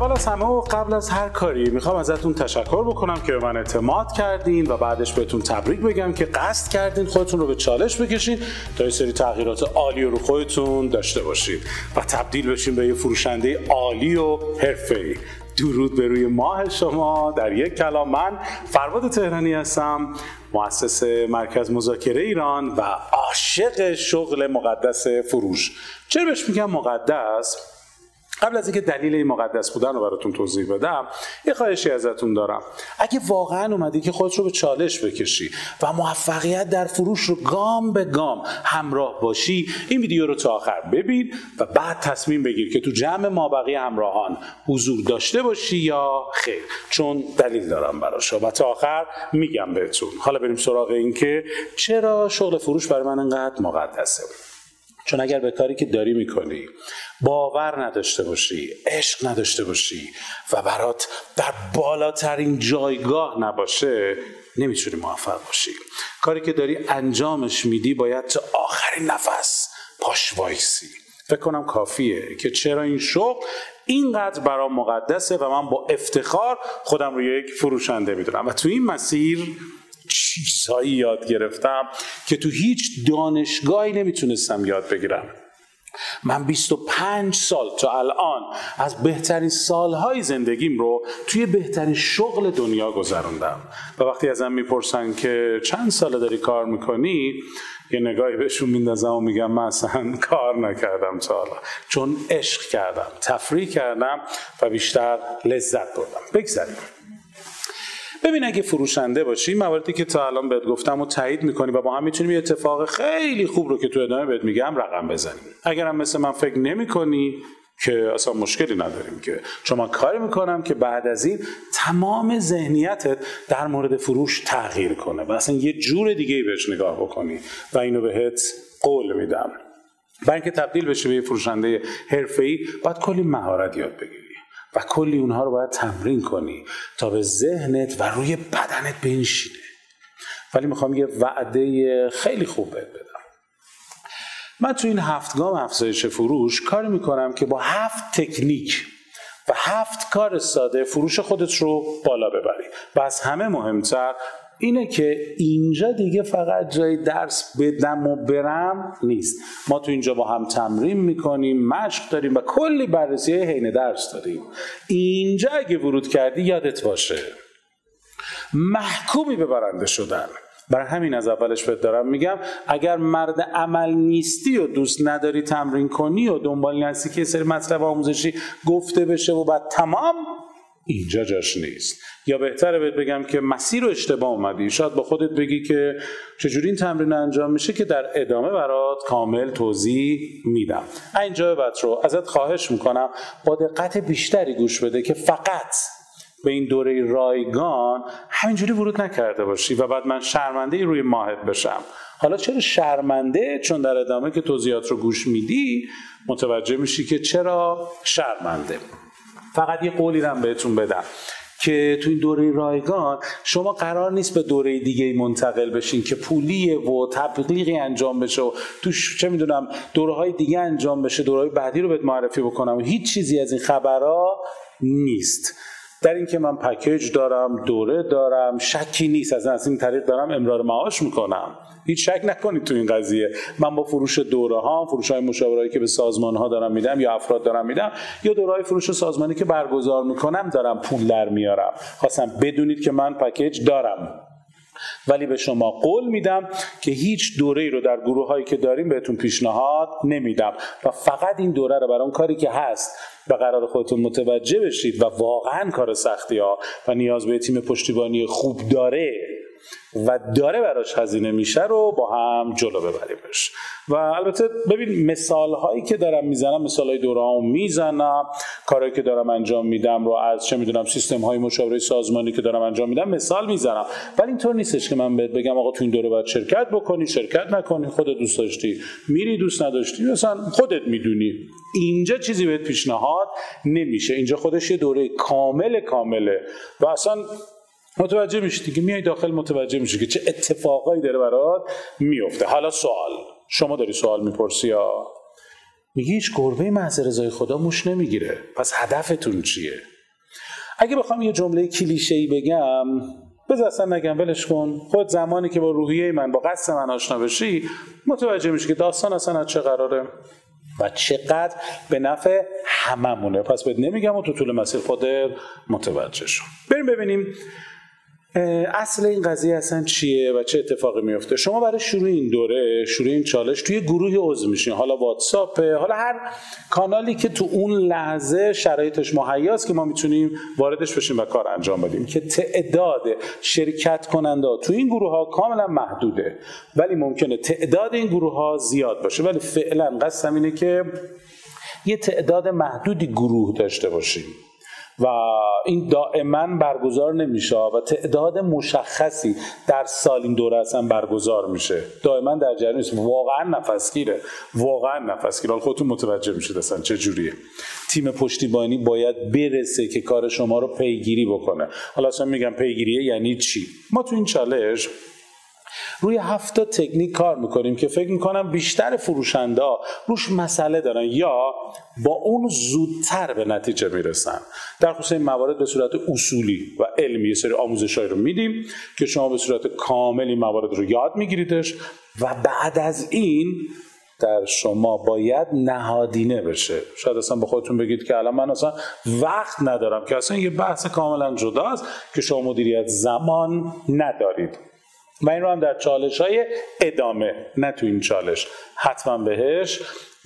اول از همه و قبل از هر کاری می‌خوام ازتون تشکر بکنم که به من اعتماد کردین و بعدش بهتون تبریک بگم که قصد کردین خودتون رو به چالش بکشین تا یه سری تغییرات عالی رو خودتون داشته باشید و تبدیل بشین به یه فروشنده عالی و حرفه‌ای. درود به روی ماه شما. در یک کلام من فرباد تهرانی هستم مؤسس مرکز مذاکره ایران و عاشق شغل مقدس فروش. چرا بهش میگم مقدس؟ قبل از اینکه دلیل این مقدس بودن رو براتون توضیح بدم یه خواهشی ازتون دارم. اگه واقعا اومدی که خودت رو به چالش بکشی و موفقیت در فروش رو گام به گام همراه باشی این ویدیو رو تا آخر ببین و بعد تصمیم بگیر که تو جمع مابقی همراهان حضور داشته باشی یا خیر. چون دلیل دارم براش. و تا آخر میگم بهتون. حالا بریم سراغ این که چرا شغل فروش برای من انقدر مقدسه؟ چون اگر به کاری که داری می‌کنی باور نداشته باشی عشق نداشته باشی و برات در بالاترین جایگاه نباشه نمی‌تونی موفق باشی. کاری که داری انجامش میدی باید تا آخرین نفس پاش وایسی. فکر کنم کافیه که چرا این شغل اینقدر برام مقدسه و من با افتخار خودم رو یک فروشنده می‌دونم. و تو این مسیر چیزهایی یاد گرفتم که تو هیچ دانشگاهی نمی‌تونستم یاد بگیرم. من 25 سال تا الان از بهترین سالهای زندگیم رو توی بهترین شغل دنیا گذروندم. و وقتی ازم می‌پرسن که چند ساله داری کار می‌کنی؟ یه نگاهی بهشون میندازم و میگم من اصلا کار نکردم تا حالا. چون عشق کردم تفریح کردم و بیشتر لذت بردم. بگذاریم ببین اگه فروشنده باشی مواردی که تا الان بهت گفتم و تایید می‌کنی و با هم می‌تونیم یه اتفاق خیلی خوب رو که تو ادامه بهت میگم رقم بزنیم. اگرم مثل من فکر نمی‌کنی که اصلا مشکلی نداریم که. چون من کاری می‌کنم که بعد از این تمام ذهنیتت در مورد فروش تغییر کنه و اصلا یه جور دیگه بهش نگاه بکنی و اینو بهت قول میدم. برای اینکه تبدیل بشه به یه فروشنده حرفه‌ای باید کلی مهارت یاد بگیری. و کلی اونها رو باید تمرین کنی تا به ذهنت و روی بدنت بنشینه. ولی می‌خوام یه وعده خیلی خوب بهت بدم. من تو این هفتگام افزایش فروش کاری می‌کنم که با هفت تکنیک و هفت کار ساده فروش خودت رو بالا ببری و از همه مهمتر اینه که اینجا دیگه فقط جای درس بدم و برم نیست. ما تو اینجا با هم تمرین می‌کنیم مشق داریم و کلی بررسی حین درس داریم. اینجا اگه ورود کردی یادت باشه. محکومی به برنده شدن. برای همین از اولش بهت دارم میگم اگر مرد عمل نیستی و دوست نداری تمرین کنی و دنبال نستی که سری مطلب آموزشی گفته بشه و بعد تمام اینجا جاش نیست. یا بهتره بهت بگم که مسیر رو اشتباه اومدی. شاید با خودت بگی که چجوری این تمرین انجام میشه که در ادامه برات کامل توضیح میدم. اینجا بعد رو ازت خواهش می‌کنم با دقت بیشتری گوش بده که فقط به این دوره رایگان همینجوری ورود نکرده باشی و بعد من شرمنده روی ماهت بشم. حالا چرا شرمنده؟ چون در ادامه که توضیحات رو گوش میدی متوجه میشی که چرا شرمنده. فقط یه قولی رم بهتون بدم که تو این دوره رایگان شما قرار نیست به دوره دیگه منتقل بشین که پولیه و تبلیغی انجام بشه و تو چه می‌دونم دوره های دیگه انجام بشه دوره های بعدی رو بهت معرفی بکنم. و هیچ چیزی از این خبرها نیست. در اینکه من پکیج دارم دوره دارم شکی نیست. از از این طریق دارم امرار معاش می‌کنم. هیچ شک نکنید تو این قضیه. من با فروش دوره ها فروش های مشاورایی که به سازمان ها دارم میدم یا افراد دارم میدم یا دوره های فروش سازمانی که برگزار می‌کنم دارم پول در میارم. خواستم بدونید که من پکیج دارم. ولی به شما قول میدم که هیچ دوره ای رو در گروه هایی که داریم بهتون پیشنهاد نمیدم. و فقط این دوره رو برای اون کاری که هست و قرار خودتون متوجه بشید و واقعا کار سختی ها و نیاز به تیم پشتیبانی خوب داره و داره براش هزینه میشه رو با هم جلو ببریمش. و البته ببین مثال هایی که دارم می‌زنم مثال های دوره هم می‌زنم کارهایی که دارم انجام میدم رو از چه می‌دونم سیستم های مشاوره سازمانی که دارم انجام میدم مثال می‌زنم. ولی اینطور نیستش که من بهت بگم آقا تو این دوره باید شرکت بکنی شرکت نکنی خودت دوست داشتی میری دوست نداشتی مثلا خودت می‌دونی. اینجا چیزی بهت پیشنهاد نمیشه. اینجا خودش یه دوره کامل کامله. و اصلا متوجه میشی که میای داخل متوجه میشی که چه اتفاقایی داره برات میفته. حالا سوال. شما داری سوال می‌پرسی یا؟ میگه هیچ گربه محض رضای خدا موش نمی‌گیره. پس هدفتون چیه؟ اگه بخوام یه جمله کلیشه ای بگم بذار اصلا نگم ولش کن. خود زمانی که با روحیه من با قصد من آشنا بشی متوجه میشی که داستان اصلا از چه قراره و چقدر به نفع هممونه. پس بهت نمیگم و تو طول مسیر خودت متوجه شو. بریم ببینیم اصل این قضیه اصلا چیه و چه اتفاقی میفته؟ شما برای شروع این دوره شروع این چالش توی گروهی عضو میشین. حالا واتساپ حالا هر کانالی که تو اون لحظه شرایطش مهیاست که ما می‌تونیم واردش بشیم و کار انجام بدیم که تعداد شرکت کننده تو این گروه ها کاملا محدوده. ولی ممکنه تعداد این گروه ها زیاد باشه. ولی فعلا قصدم اینه که یه تعداد محدودی گروه داشته باشیم. و این دائما برگزار نمیشه و تعداد مشخصی در سال این دوره اصلا برگزار میشه. دائما در جریان نیست. واقعا نفسگیره. واقعا نفسگیره حالا خودتون متوجه میشید اصلا چه جوریه. تیم پشتیبانی باید برسه که کار شما رو پیگیری بکنه. حالا اصلا میگم پیگیریه یعنی چی؟ ما تو این چالش روی هفت تکنیک کار می‌کنیم که فکر می‌کنم بیشتر فروشنده روش مسئله دارن یا با اون زودتر به نتیجه می‌رسن. در خصوص این موارد به صورت اصولی و علمی یه سری آموزش رو میدیم که شما به صورت کامل این موارد رو یاد میگیریدش و بعد از این در شما باید نهادینه بشه. شاید اصلا به خودتون بگید که الان من اصلا وقت ندارم که اصلا یه بحث کاملا جداست که شما مدیریت زمان ندارید. و این رو هم در چالش های ادامه نه تو این چالش. حتما بهش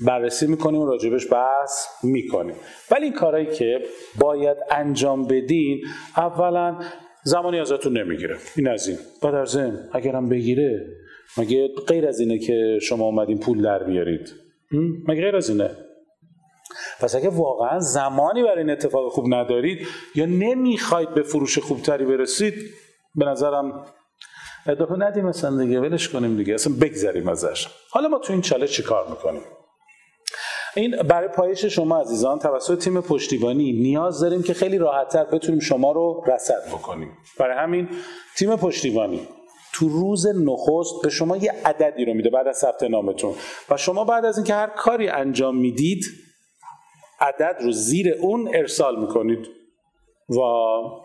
بررسی می‌کنیم و راجبش بحث می‌کنیم. ولی این کارهایی که باید انجام بدین اولا زمانی ازتون نمی‌گیره. این از این. و در ضمن اگرم بگیره مگه غیر از اینه که شما اومدین پول در بیارید؟ مگه غیر از اینه؟ پس اگه واقعا زمانی برای این اتفاق خوب ندارید یا نمی‌خواید به فروش خوبتری برسید به نظرم ادامه ندیم مثلا دیگه ولش کنیم دیگه. اصلا بگذریم ازش. حالا ما تو این چاله چی کار می‌کنیم؟ این برای پایش شما عزیزان توسط تیم پشتیبانی نیاز داریم که خیلی راحتتر بتونیم شما رو رصد بکنیم. برای همین تیم پشتیبانی تو روز نخست به شما یه عددی رو میده بعد از ثبت نامتون. و شما بعد از اینکه هر کاری انجام می‌دید عدد رو زیر اون ارسال می‌کنید. و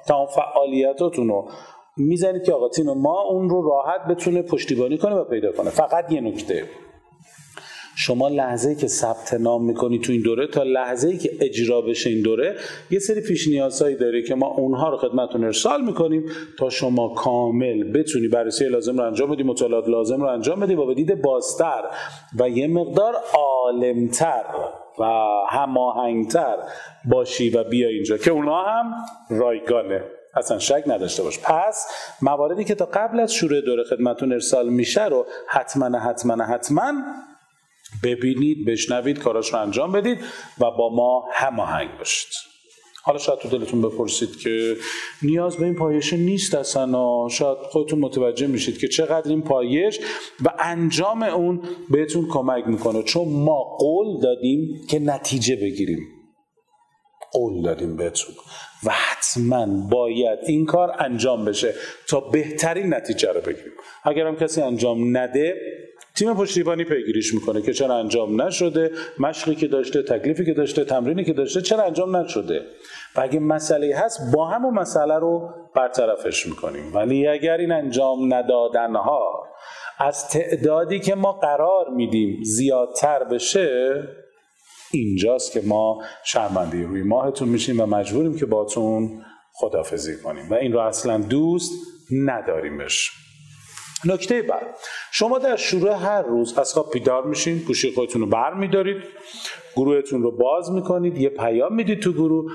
تمام فعالیتاتون رو می‌زنید که آقا تیم ما اون رو راحت بتونه پشتیبانی کنه و پیدا کنه. فقط یه نکته. شما لحظه که ثبت نام می‌کنی تو این دوره تا لحظه که اجرا بشه این دوره یه سری پیش نیازهایی داره که ما اونها رو خدمتتون ارسال می‌کنیم تا شما کامل بتونی بررسی لازم رو انجام بدی مطالعات لازم رو انجام بدی و به دید بازتر و یه مقدار عالمتر و هماهنگتر باشی و بیا اینجا. که اونها هم رایگانه. اصلا شک نداشته باش. پس مواردی که تا قبل از شروع دوره خدمتون ارسال میشه رو حتما حتما حتما ببینید بشنوید کاراش رو انجام بدید و با ما هماهنگ باشید. حالا شاید تو دلتون بپرسید که نیاز به این پایش نیست اصلا شاید خودتون متوجه میشید که چقدر این پایش و انجام اون بهتون کمک می‌کنه. چون ما قول دادیم که نتیجه بگیریم. قول دادیم بهتون. و حتما باید این کار انجام بشه تا بهترین نتیجه رو بگیریم. اگر کسی انجام نده تیم پشتیبانی پیگیریش می‌کنه که چرا انجام نشده مشقی که داشته تکلیفی که داشته تمرینی که داشته چرا انجام نشده؟ و اگه مسئله هست با همون مسئله رو برطرفش می‌کنیم. ولی اگر این انجام ندادنها از تعدادی که ما قرار میدیم زیادتر بشه اینجاست که ما شرمنده روی ماهتون میشیم و مجبوریم که باتون خدافزی کنیم. و این رو اصلا دوست نداریمش. نکته بعد. شما در شروع هر روز از خواب بیدار میشین گوشی خودتون رو بر میدارید گروهتون رو باز می‌کنید یه پیام می‌دید تو گروه.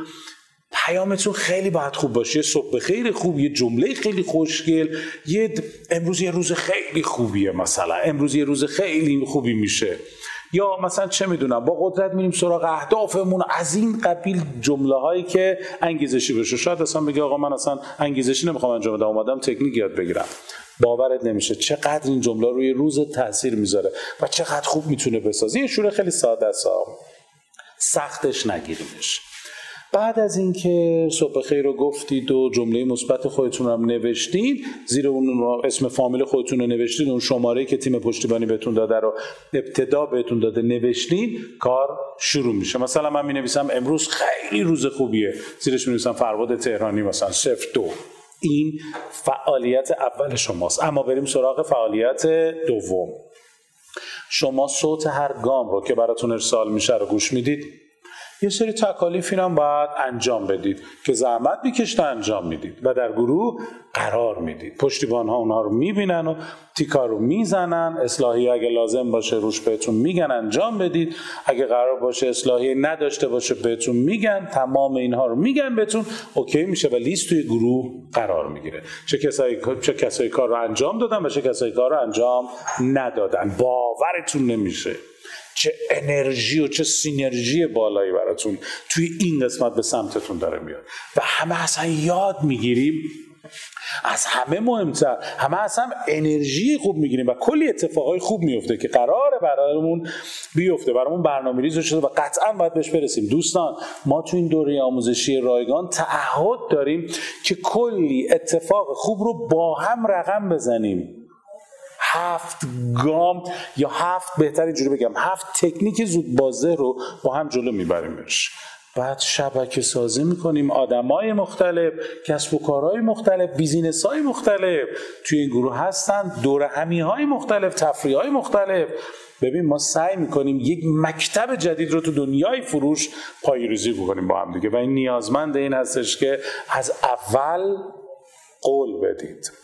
پیامتون خیلی باید خوب باشه. یه صبح خیلی خوب یه جمله خیلی خوشگل. یه امروز یه روز خیلی خوبیه مثلا. امروز یه روز خیلی خوبی میشه. یا مثلا چه می‌دونم با قدرت میریم سراغ اهدافمون. از این قبیل جمله هایی که انگیزشی بشه. شاید اصلا بگه آقا من اصلا انگیزشی نمی‌خوام انجام بدم اومدم تکنیک یاد بگیرم. باورت نمیشه چقدر این جمله روی روز تاثیر می‌ذاره و چقدر خوب می‌تونه بسازه. یه شوره خیلی ساده است. سختش نگیریمش. بعد از اینکه صبح خیر رو گفتید و جمله مثبت خودتون هم نوشتید زیر اون اسم فامیل خودتون رو نوشتید اون شماره که تیم پشتیبانی بهتون داده رو ابتدا بهتون داده نوشتین کار شروع میشه. مثلا من می نویسم امروز خیلی روز خوبیه. زیرش می نویسم فرباد تهرانی مثلا صفر دو. این فعالیت اول شماست. اما بریم سراغ فعالیت دوم. شما صوت هر گام رو که براتون ارسال میشه رو گوش می‌دید. یه سری تکالیف هم باید انجام بدید که زحمت میکشته انجام می‌دید و در گروه قرار می‌دید. پشتیبان ها اونها رو می‌بینن و تیکا رو می‌زنن. اصلاحی اگه لازم باشه روش بهتون میگن انجام بدید. اگه قرار باشه اصلاحی نداشته باشه بهتون میگن. تمام اینها رو میگن بهتون. اوکی میشه و لیست توی گروه قرار می‌گیره. چه کسایی چه کسایی کار رو انجام دادن و چه کسایی کار رو انجام ندادن. باورتون نمیشه. چه انرژی و چه سینرژی بالایی براتون توی این قسمت به سمتتون داره میاد. و همه اصلا یاد می‌گیریم از همه مهمتر همه اصلا انرژی خوب می‌گیریم و کلی اتفاقای خوب میفته که قراره برامون بیفته برامون برنامه ریز شده و قطعا باید بهش برسیم. دوستان ما تو این دوره آموزشی رایگان تعهد داریم که کلی اتفاق خوب رو با هم رقم بزنیم. هفت گام یا هفت بهتر اینجوری بگم هفت تکنیک زود بازه رو با هم جلو میبریمش. بعد شبکه سازی می‌کنیم آدمای مختلف کسب و کارهای مختلف بیزینس های مختلف. توی این گروه هستن دور همی های مختلف تفریح های مختلف. ببین ما سعی می‌کنیم یک مکتب جدید رو تو دنیای فروش پایریزی بکنیم با هم دیگه. و این نیازمند این هستش که از اول قول بدید.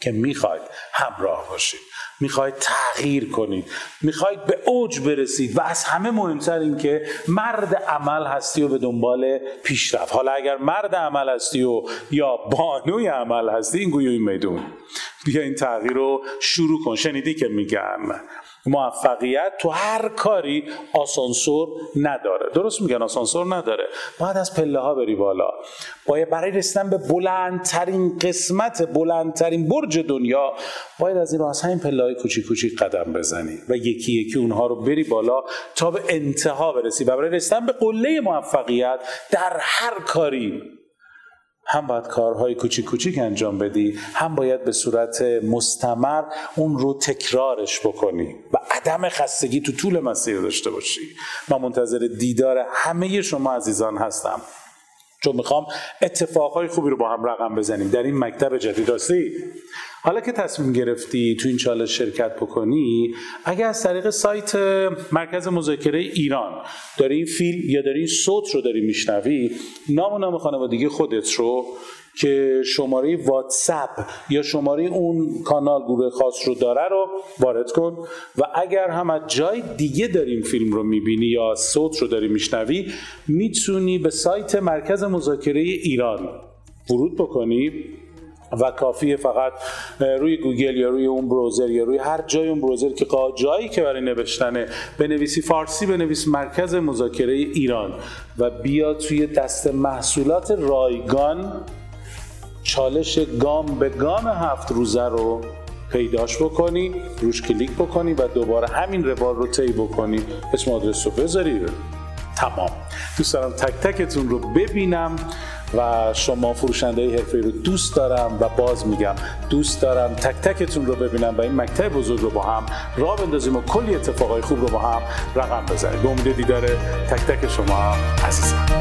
که می‌خواید همراه باشید. می‌خواید تغییر کنید. می‌خواید به اوج برسید. و از همه مهمتر این که مرد عمل هستی و به دنبال پیشرفت. حالا اگر مرد عمل هستی و یا بانوی عمل هستی این گویوی میدون. بیا این تغییر رو شروع کن. شنیدی که میگن موفقیت تو هر کاری آسانسور نداره. درست میگن آسانسور نداره. باید از پله ها بری بالا. باید برای رسیدن به بلندترین قسمت بلندترین برج دنیا باید از این از همین پله های کوچیک کوچیک قدم بزنی و یکی یکی اونها رو بری بالا تا به انتها برسی. و برای رسیدن به قله موفقیت در هر کاری هم باید کارهای کوچیک کوچیک انجام بدی هم باید به صورت مستمر اون رو تکرارش بکنی و عدم خستگی تو طول مسیر داشته باشی. من منتظر دیدار همه شما عزیزان هستم. چون می‌خوام اتفاقهای خوبی رو با هم رقم بزنیم. در این مکتب جدید راستی حالا که تصمیم گرفتی تو این چالش شرکت بکنی اگر از طریق سایت مرکز مذاکره ایران داری این فیلم یا داری این صوت رو داری میشنوی نام و نام خانوادگی خودت رو که شماره واتساپ یا شماره اون کانال گروه خاص رو داره رو وارد کن و اگر هم از جای دیگه داریم فیلم رو می‌بینی یا صوت رو داری میشنوی می‌تونی به سایت مرکز مذاکره ایران ورود بکنی و کافیه فقط روی گوگل یا روی اون browser یا روی هر جای اون browser که جایی که برای نوشتنه بنویسی فارسی بنویس مرکز مذاکره ایران و بیا توی دست محصولات رایگان چالش گام به گام هفت روزه رو پیداش بکنی روش کلیک بکنی و دوباره همین روال رو طی بکنی. اسم آدرس رو بذاری. تمام. دوست دارم تک تکتون رو ببینم و شما فروشنده حرفه رو دوست دارم و باز میگم دوست دارم تک تکتون رو ببینم و این مکتب بزرگ رو با هم راه بندازیم و کلی اتفاقای خوب رو با هم رقم بزنیم. به امید دیدار تک تک شما عزیزان.